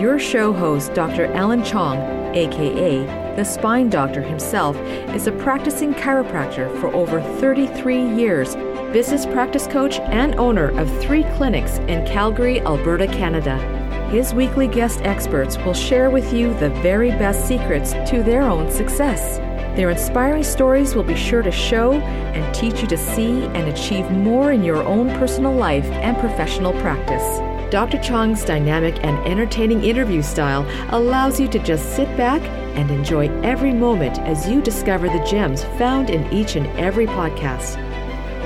Your show host, Dr. Alan Chong, aka the spine doctor himself, is a practicing chiropractor for over 33 years, business practice coach, and owner of three clinics in Calgary, Alberta, Canada. His weekly guest experts will share with you the very best secrets to their own success. Their inspiring stories will be sure to show and teach you to see and achieve more in your own personal life and professional practice. Dr. Chong's dynamic and entertaining interview style allows you to just sit back and enjoy every moment as you discover the gems found in each and every podcast.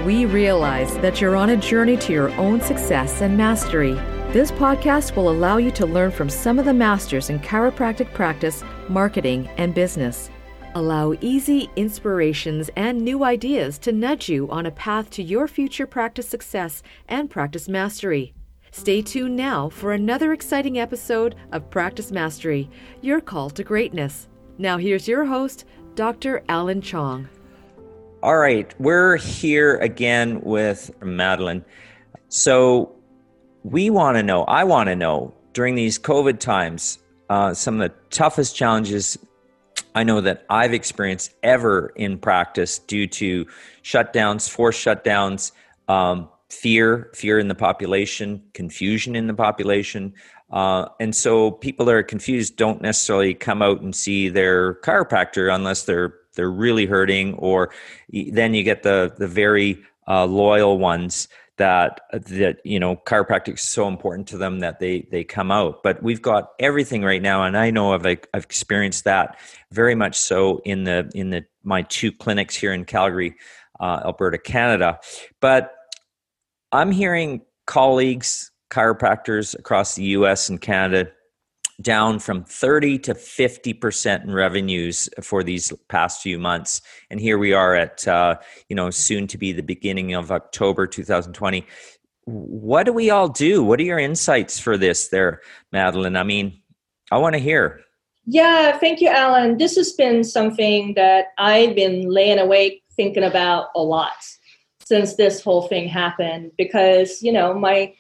We realize that you're on a journey to your own success and mastery. This podcast will allow you to learn from some of the masters in chiropractic practice, marketing, and business. Allow easy inspirations and new ideas to nudge you on a path to your future practice success and practice mastery. Stay tuned now for another exciting episode of Practice Mastery, your call to greatness. Now, here's your host, Dr. Alan Chong. All right, we're here again with Madeline. So, we want to know, I want to know during these COVID times, uh, some of the toughest challenges I know that I've experienced ever in practice due to shutdowns, forced shutdowns, um, fear, fear in the population, confusion in the population. Uh, and so people that are confused don't necessarily come out and see their chiropractor unless they're they're really hurting, or then you get the the very uh, loyal ones that that you know chiropractic is so important to them that they they come out but we've got everything right now and i know i've i've experienced that very much so in the in the my two clinics here in calgary uh, alberta canada but i'm hearing colleagues chiropractors across the us and canada down from 30 to 50% in revenues for these past few months. And here we are at, uh, you know, soon to be the beginning of October 2020. What do we all do? What are your insights for this there, Madeline? I mean, I want to hear. Yeah, thank you, Alan. This has been something that I've been laying awake thinking about a lot since this whole thing happened because, you know, my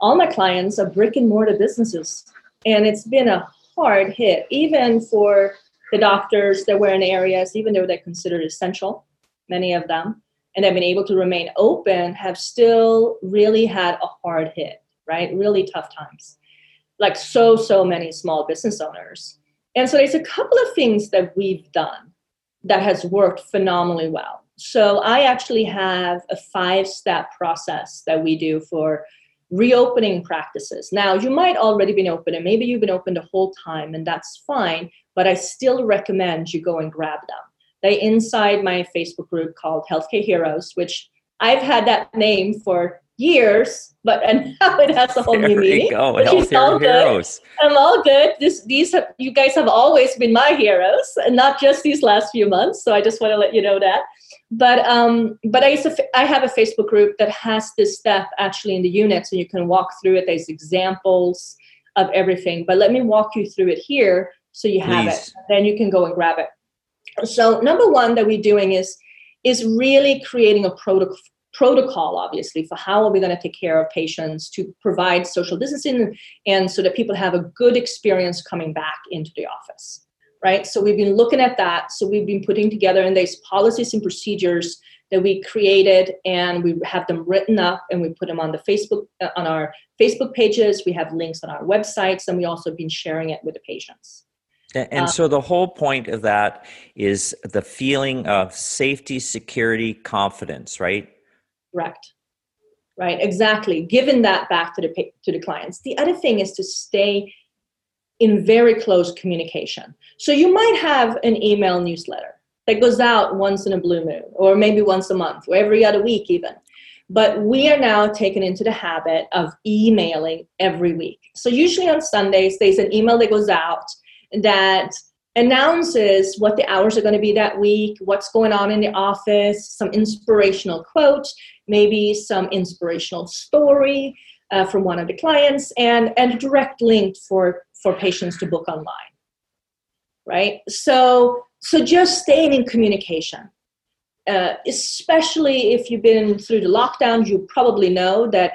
all my clients are brick and mortar businesses and it's been a hard hit, even for the doctors that were in areas, even though they're considered essential, many of them, and have been able to remain open, have still really had a hard hit, right? Really tough times. Like so, so many small business owners. And so there's a couple of things that we've done that has worked phenomenally well. So I actually have a five step process that we do for reopening practices. Now, you might already been open and maybe you've been open the whole time and that's fine, but I still recommend you go and grab them. They inside my Facebook group called Healthcare Heroes, which I've had that name for years, but and now it has a whole there new meaning. Go. Healthcare Heroes. I'm all good. This, these have, you guys have always been my heroes, and not just these last few months. So I just want to let you know that but um, but I, I have a Facebook group that has this step actually in the unit, so you can walk through it. There's examples of everything, but let me walk you through it here so you have Please. it. Then you can go and grab it. So number one that we're doing is is really creating a protocol protocol obviously for how are we going to take care of patients to provide social distancing and so that people have a good experience coming back into the office right? So we've been looking at that. So we've been putting together, and there's policies and procedures that we created, and we have them written up, and we put them on the Facebook uh, on our Facebook pages. We have links on our websites, and we also been sharing it with the patients. And uh, so the whole point of that is the feeling of safety, security, confidence, right? Correct. Right, exactly. Giving that back to the to the clients. The other thing is to stay in very close communication. So you might have an email newsletter that goes out once in a blue moon, or maybe once a month, or every other week, even. But we are now taken into the habit of emailing every week. So usually on Sundays, there's an email that goes out that announces what the hours are going to be that week, what's going on in the office, some inspirational quote, maybe some inspirational story uh, from one of the clients, and, and a direct link for for patients to book online right so so just staying in communication uh, especially if you've been through the lockdown you probably know that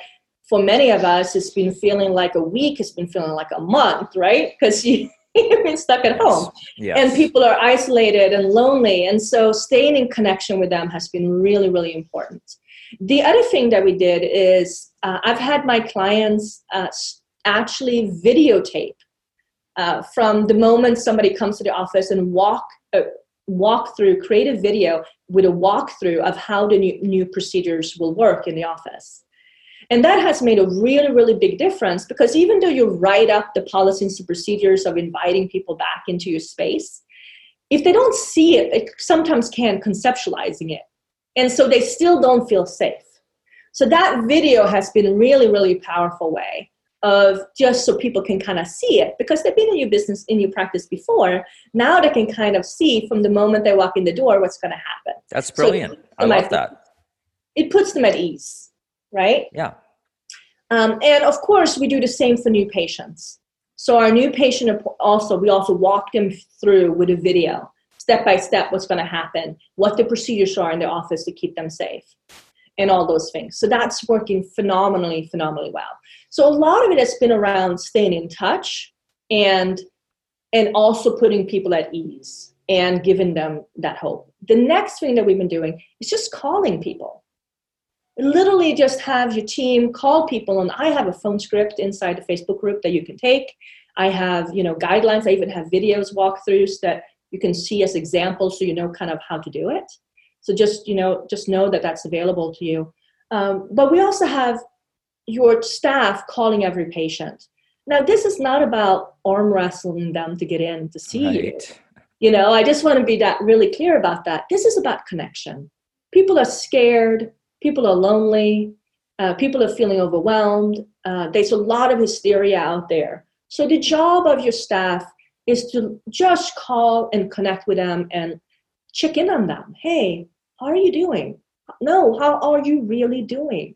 for many of us, it's been feeling like a week, it's been feeling like a month, right? Because you, stuck at home. Yes. And people are isolated and lonely. And so staying in connection with them has been really, really important. The other thing that we did is uh, I've had my clients uh, actually videotape uh, from the moment somebody comes to the office and walk uh, walk through, create a video with a walkthrough of how the new, new procedures will work in the office. And that has made a really, really big difference because even though you write up the policies and procedures of inviting people back into your space, if they don't see it, they sometimes can conceptualizing it. And so they still don't feel safe. So that video has been a really, really powerful way of just so people can kind of see it because they've been in your business in your practice before. Now they can kind of see from the moment they walk in the door what's going to happen. That's brilliant. so i love that. it puts them at ease right? Yeah. Um, and of course we do the same for new patients. So our new patient also we also walk them through with a video step by step what's going to happen what the procedures are in the office to keep them safe and all those things. So that's working phenomenally phenomenally well. So a lot of it has been around staying in touch and and also putting people at ease and giving them that hope. The next thing that we've been doing is just calling people. Literally just have your team call people and I have a phone script inside the Facebook group that you can take. I have, you know, guidelines. I even have videos walkthroughs that you can see as examples so you know kind of how to do it. So just, you know, just know that that's available to you. Um, but we also have your staff calling every patient. Now, this is not about arm wrestling them to get in to see right. you. You know, I just want to be that really clear about that. This is about connection. People are scared. People are lonely. Uh, people are feeling overwhelmed. Uh, there's a lot of hysteria out there. So the job of your staff is to just call and connect with them and check in on them. Hey, how are you doing? No, how are you really doing?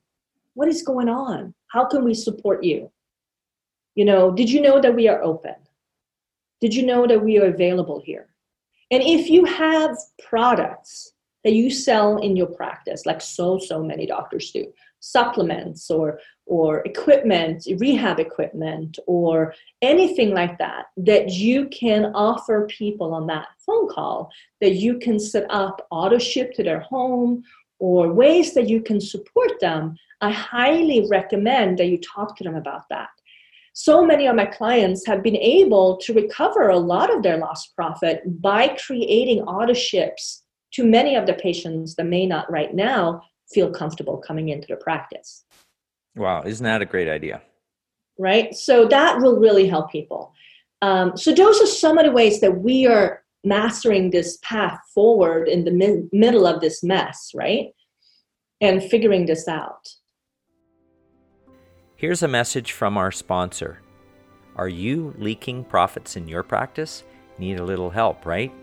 what is going on? How can we support you? You know, did you know that we are open? Did you know that we are available here? And if you have products that you sell in your practice, like so, so many doctors do, supplements or or equipment, rehab equipment, or anything like that, that you can offer people on that phone call, that you can set up auto ship to their home or ways that you can support them, I highly recommend that you talk to them about that. So many of my clients have been able to recover a lot of their lost profit by creating auto ships to many of the patients that may not right now feel comfortable coming into the practice. Wow, isn't that a great idea? Right? So that will really help people. Um, so, those are some of the ways that we are mastering this path forward in the mid- middle of this mess, right? And figuring this out. Here's a message from our sponsor. Are you leaking profits in your practice? Need a little help, right?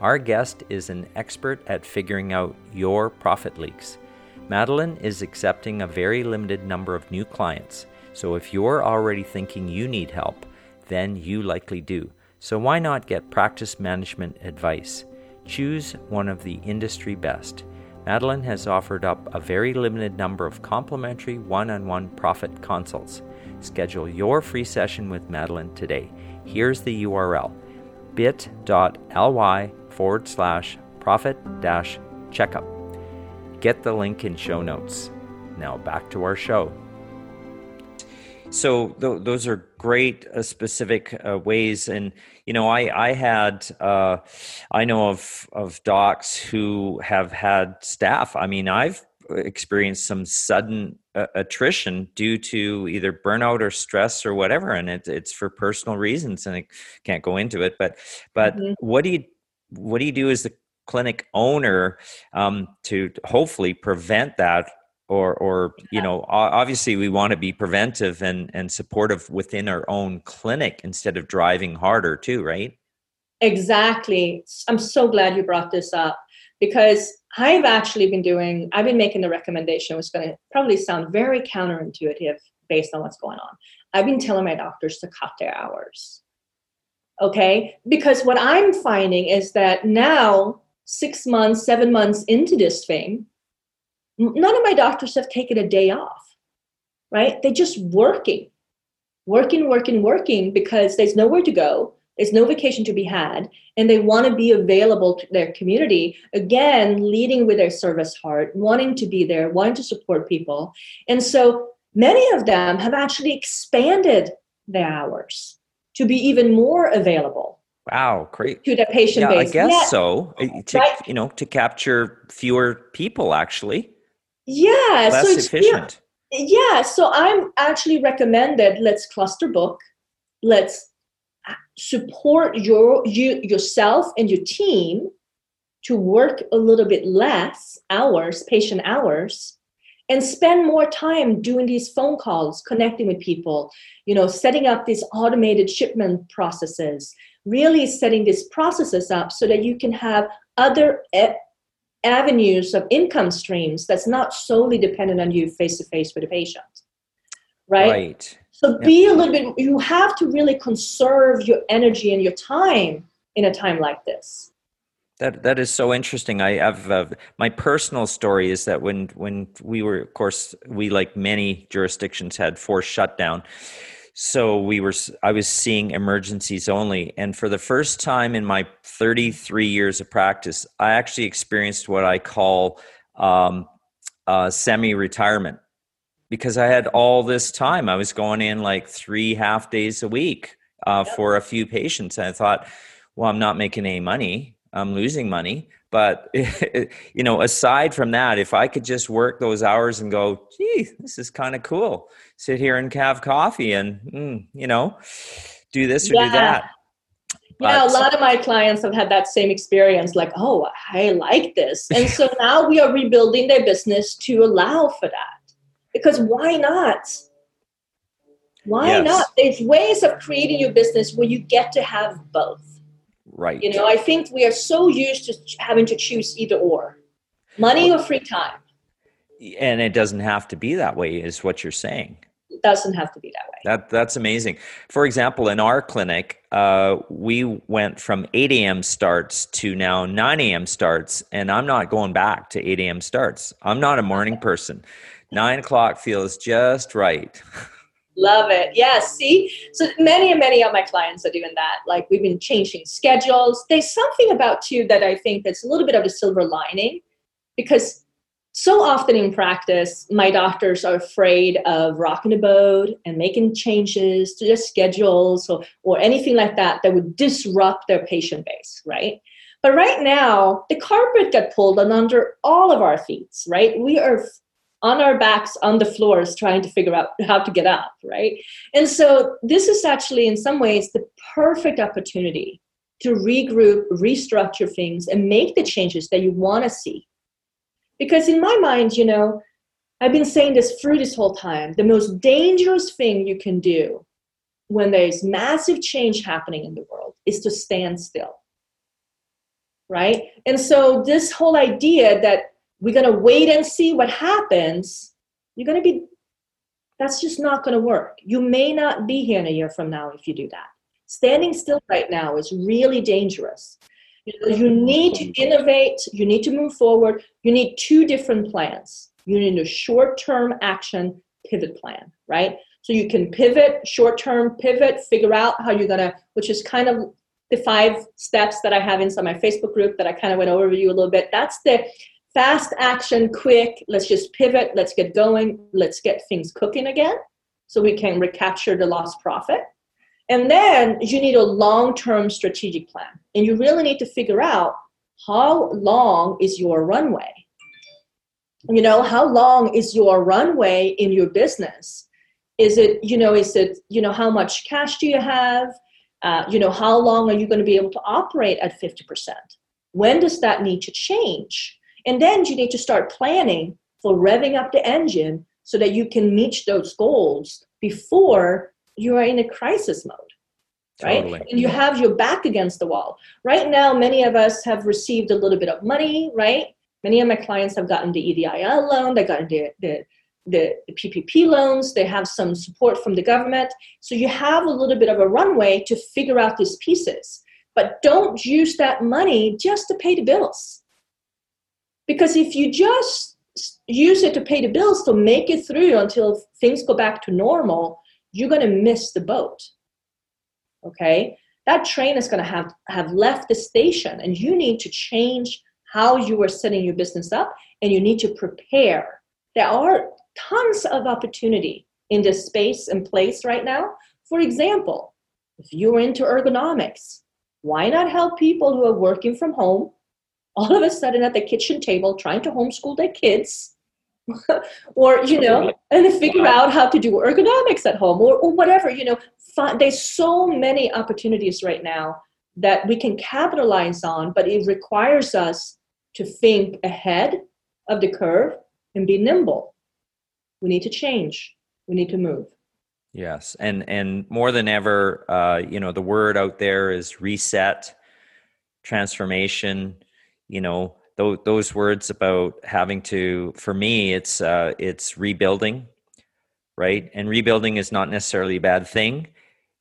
Our guest is an expert at figuring out your profit leaks. Madeline is accepting a very limited number of new clients, so if you're already thinking you need help, then you likely do. So why not get practice management advice? Choose one of the industry best. Madeline has offered up a very limited number of complimentary one on one profit consults. Schedule your free session with Madeline today. Here's the URL bit.ly forward slash profit dash checkup. Get the link in show notes. Now back to our show. So th- those are great uh, specific uh, ways, and you know, I I had uh, I know of of docs who have had staff. I mean, I've experienced some sudden uh, attrition due to either burnout or stress or whatever, and it, it's for personal reasons, and I can't go into it. But but mm-hmm. what do you what do you do as the clinic owner um, to hopefully prevent that or or you know obviously we want to be preventive and and supportive within our own clinic instead of driving harder too right? Exactly. I'm so glad you brought this up because i've actually been doing i've been making the recommendation which is going to probably sound very counterintuitive based on what's going on. I've been telling my doctors to cut their hours okay because what i'm finding is that now six months seven months into this thing none of my doctors have taken a day off. right? They're just working, working, working, working because there's nowhere to go. There's no vacation to be had, and they want to be available to their community. Again, leading with their service heart, wanting to be there, wanting to support people. And so many of them have actually expanded their hours to be even more available. Wow, great. To the patient yeah, base. I guess yeah. so. Uh, to, right. You know, to capture fewer people actually. Yeah. Less so efficient. Yeah, yeah. So I'm actually recommended let's cluster book. Let's support your you yourself and your team to work a little bit less hours, patient hours, and spend more time doing these phone calls connecting with people you know setting up these automated shipment processes really setting these processes up so that you can have other a- avenues of income streams that's not solely dependent on you face to face with a patient right, right. so be a little bit you have to really conserve your energy and your time in a time like this that that is so interesting. I have uh, my personal story is that when when we were, of course, we like many jurisdictions had forced shutdown, so we were. I was seeing emergencies only, and for the first time in my 33 years of practice, I actually experienced what I call um, uh, semi-retirement because I had all this time. I was going in like three half days a week uh, for a few patients, and I thought, well, I'm not making any money I'm losing money. But you know, aside from that, if I could just work those hours and go, gee, this is kind of cool. Sit here and have coffee and mm, you know, do this or yeah. do that. Yeah, a lot of my clients have had that same experience. Like, oh, I like this, and so now we are rebuilding their business to allow for that. Because why not? Why yes. not? There's ways of creating your business where you get to have both Right. You know, I think we are so used to having to choose either or money or free time. And it doesn't have to be that way, is what you're saying. It doesn't have to be that way. That, that's amazing. For example, in our clinic, uh, we went from 8 a.m. starts to now 9 a.m. starts, and I'm not going back to 8 a.m. starts. I'm not a morning person. Nine o'clock feels just right. Love it. Yes. See, so many and many of my clients are doing that. Like we've been changing schedules. There's something about too that I think that's a little bit of a silver lining because so often in practice, my doctors are afraid of rocking the boat and making changes to their schedules or, or anything like that that would disrupt their patient base, right? But right now, the carpet got pulled under all of our feet, right? We are on our backs on the floors trying to figure out how to get up, right? And so this is actually, in some ways, the perfect opportunity to regroup, restructure things, and make the changes that you want to see. Because in my mind, you know, I've been saying this through this whole time the most dangerous thing you can do when there's massive change happening in the world is to stand still. Right? And so, this whole idea that we're going to wait and see what happens, you're going to be, that's just not going to work. You may not be here in a year from now if you do that. Standing still right now is really dangerous. You, know, you need to innovate, you need to move forward, you need two different plans. You need a short term action pivot plan, right? So you can pivot, short term pivot, figure out how you're going to, which is kind of the five steps that I have inside my Facebook group that I kind of went over with you a little bit. That's the fast action, quick, let's just pivot, let's get going, let's get things cooking again so we can recapture the lost profit. And then you need a long term strategic plan. And you really need to figure out how long is your runway? You know, how long is your runway in your business? Is it, you know, is it, you know, how much cash do you have? Uh, you know, how long are you going to be able to operate at 50%? When does that need to change? And then you need to start planning for revving up the engine so that you can meet those goals before you are in a crisis mode. Right? Totally. And you have your back against the wall. Right now, many of us have received a little bit of money, right? Many of my clients have gotten the EIDL loan, they got the, the the, the, PPP loans, they have some support from the government. So you have a little bit of a runway to figure out these pieces. But don't use that money just to pay the bills. Because if you just use it to pay the bills to make it through until things go back to normal, you're going to miss the boat. Okay? That train is going to have have left the station and you need to change how you are setting your business up and you need to prepare. There are tons of opportunity in this space and place right now. For example, if you're into ergonomics, why not help people who are working from home all of a sudden at the kitchen table trying to homeschool their kids. Or you know and figure out how to do ergonomics at home or, or whatever you know. There's so many opportunities right now that we can capitalize on but it requires us to think ahead of the curve and be nimble. We need to change. We need to move. Yes and and more than ever uh, you know the word out there is reset transformation you know those, those words about having to for me it's uh, it's rebuilding right? And rebuilding is not necessarily a bad thing.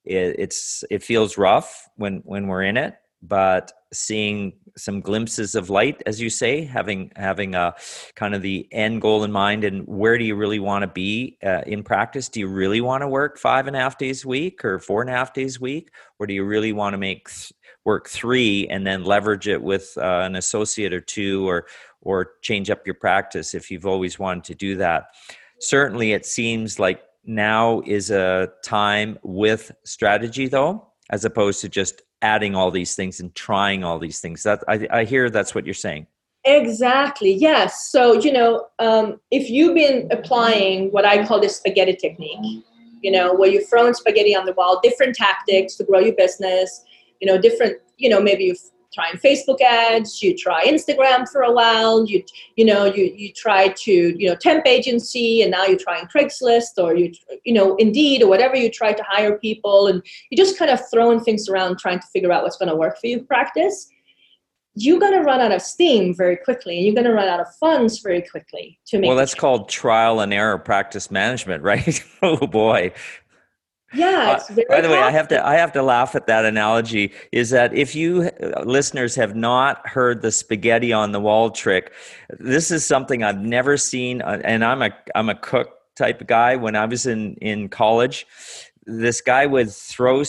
It, it's it feels rough when when we're in it but seeing some glimpses of light as you say having having a kind of the end goal in mind and where do you really want to be uh, in practice? Do you really want to work five and a half days a week or four and a half days a week? Or do you really want to make work three and then leverage it with uh, an associate or two or or change up your practice if you've always wanted to do that. Certainly it seems like now is a time with strategy though as opposed to just adding all these things and trying all these things. That i, I hear that's what you're saying. Exactly yes. So you know um, if you've been applying what i call the spaghetti technique you know where you're throwing spaghetti on the wall different tactics to grow your business you know different you know maybe you've trying facebook ads you try instagram for a while you you know you you try to you know temp agency and now you're trying craigslist or you you know indeed or whatever you try to hire people and you're just kind of throwing things around trying to figure out what's going to work for you practice. You're going to run out of steam very quickly and you're going to run out of funds very quickly to make well that's called trial and error practice management right? Oh boy yeah. Uh, by the way, I have to I have to laugh at that analogy. Is that if you uh, listeners have not heard the spaghetti on the wall trick, this is something I've never seen, uh, and I'm a I'm a cook type of guy. When I was in in college, this guy would throw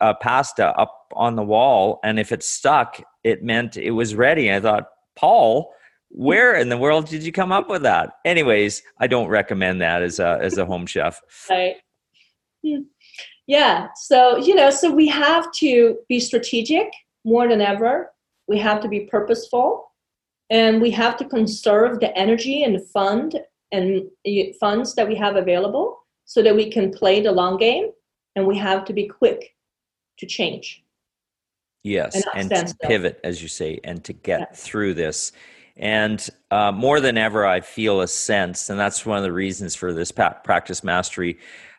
uh, pasta up on the wall, and if it stuck, it meant it was ready. I thought, Paul, where in the world did you come up with that? Anyways, I don't recommend that as a as a home chef. Right. Yeah. So, you know, so we have to be strategic more than ever. We have to be purposeful and we have to conserve the energy and fund and funds that we have available so that we can play the long game and we have to be quick to change. Yes, and, and to pivot, as you say, and to get yeah. through this. And uh, more than ever, I feel a sense, and that's one of the reasons for this practice mastery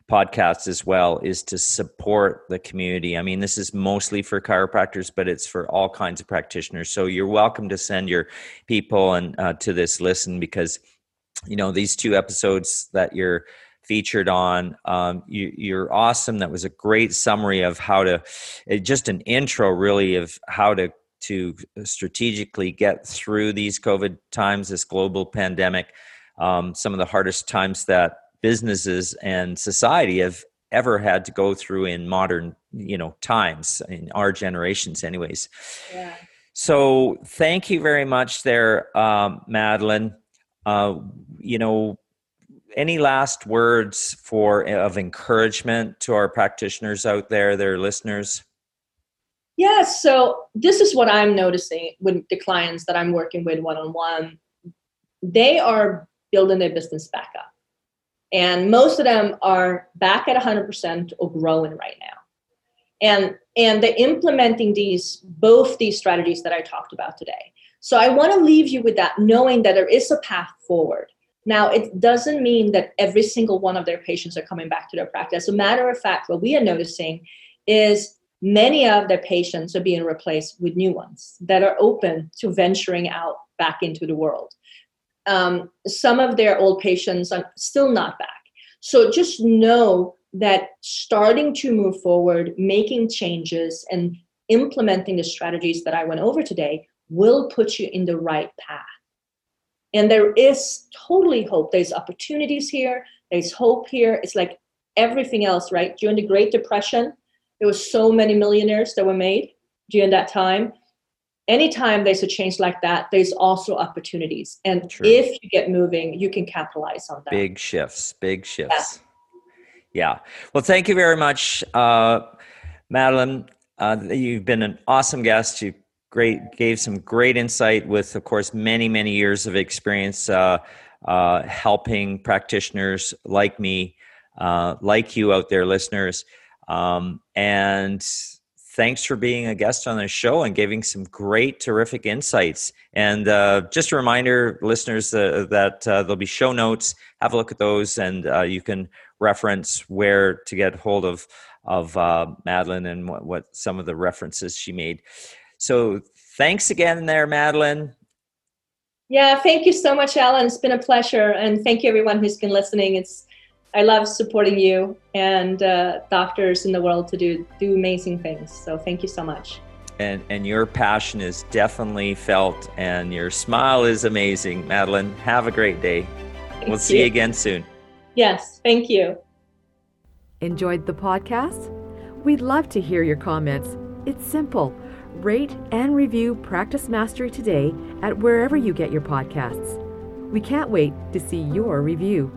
podcast as well is to support the community. I mean, this is mostly for chiropractors, but it's for all kinds of practitioners. So you're welcome to send your people and uh, to this listen because you know these two episodes that you're featured on um, you, are awesome that was a great summary of how to just an intro really of how to to strategically get through these covid times this global pandemic um, some of the hardest times that businesses and society have ever had to go through in modern you know times in our generations anyways. Yeah. so thank you very much there um, madeline. Uh, you know any last words for of encouragement to our practitioners out there their listeners? Yeah so this is what i'm noticing with the clients that i'm working with one-on-one. They are building their business back up and most of them are back at 100% or growing right now. And and they're implementing these both these strategies that i talked about today. So i want to leave you with that knowing that there is a path forward. Now it doesn't mean that every single one of their patients are coming back to their practice. As a matter of fact what we are noticing is many of their patients are being replaced with new ones that are open to venturing out back into the world um, some of their old patients are still not back. So just know that starting to move forward, making changes, and implementing the strategies that I went over today will put you in the right path. And there is totally hope. There's opportunities here, there's hope here. It's like everything else, right? During the Great Depression, there were so many millionaires that were made during that time. Anytime there's a change like that, there's also opportunities. And True. if you get moving, you can capitalize on that. Big shifts, big shifts. Yeah. yeah. Well, thank you very much, uh, Madeline. Uh, you've been an awesome guest. You great gave some great insight with, of course, many many years of experience uh, uh, helping practitioners like me, uh, like you out there, listeners. Um, and thanks for being a guest on the show and giving some great, terrific insights. And uh, just a reminder, listeners, uh, that uh, there'll be show notes. Have a look at those, and uh, you can reference where to get hold of of uh, Madeline and what, what some of the references she made. So thanks again, there, Madeline. Yeah, thank you so much, Alan. It's been a pleasure, and thank you everyone who's been listening. It's I love supporting you and uh, doctors in the world to do do amazing things. So thank you so much. And and your passion is definitely felt, and your smile is amazing, Madeline. Have a great day. Thank we'll you. see you again soon. Yes, thank you. Enjoyed the podcast? We'd love to hear your comments. It's simple. Rate and review Practice Mastery today at wherever you get your podcasts. We can't wait to see your review.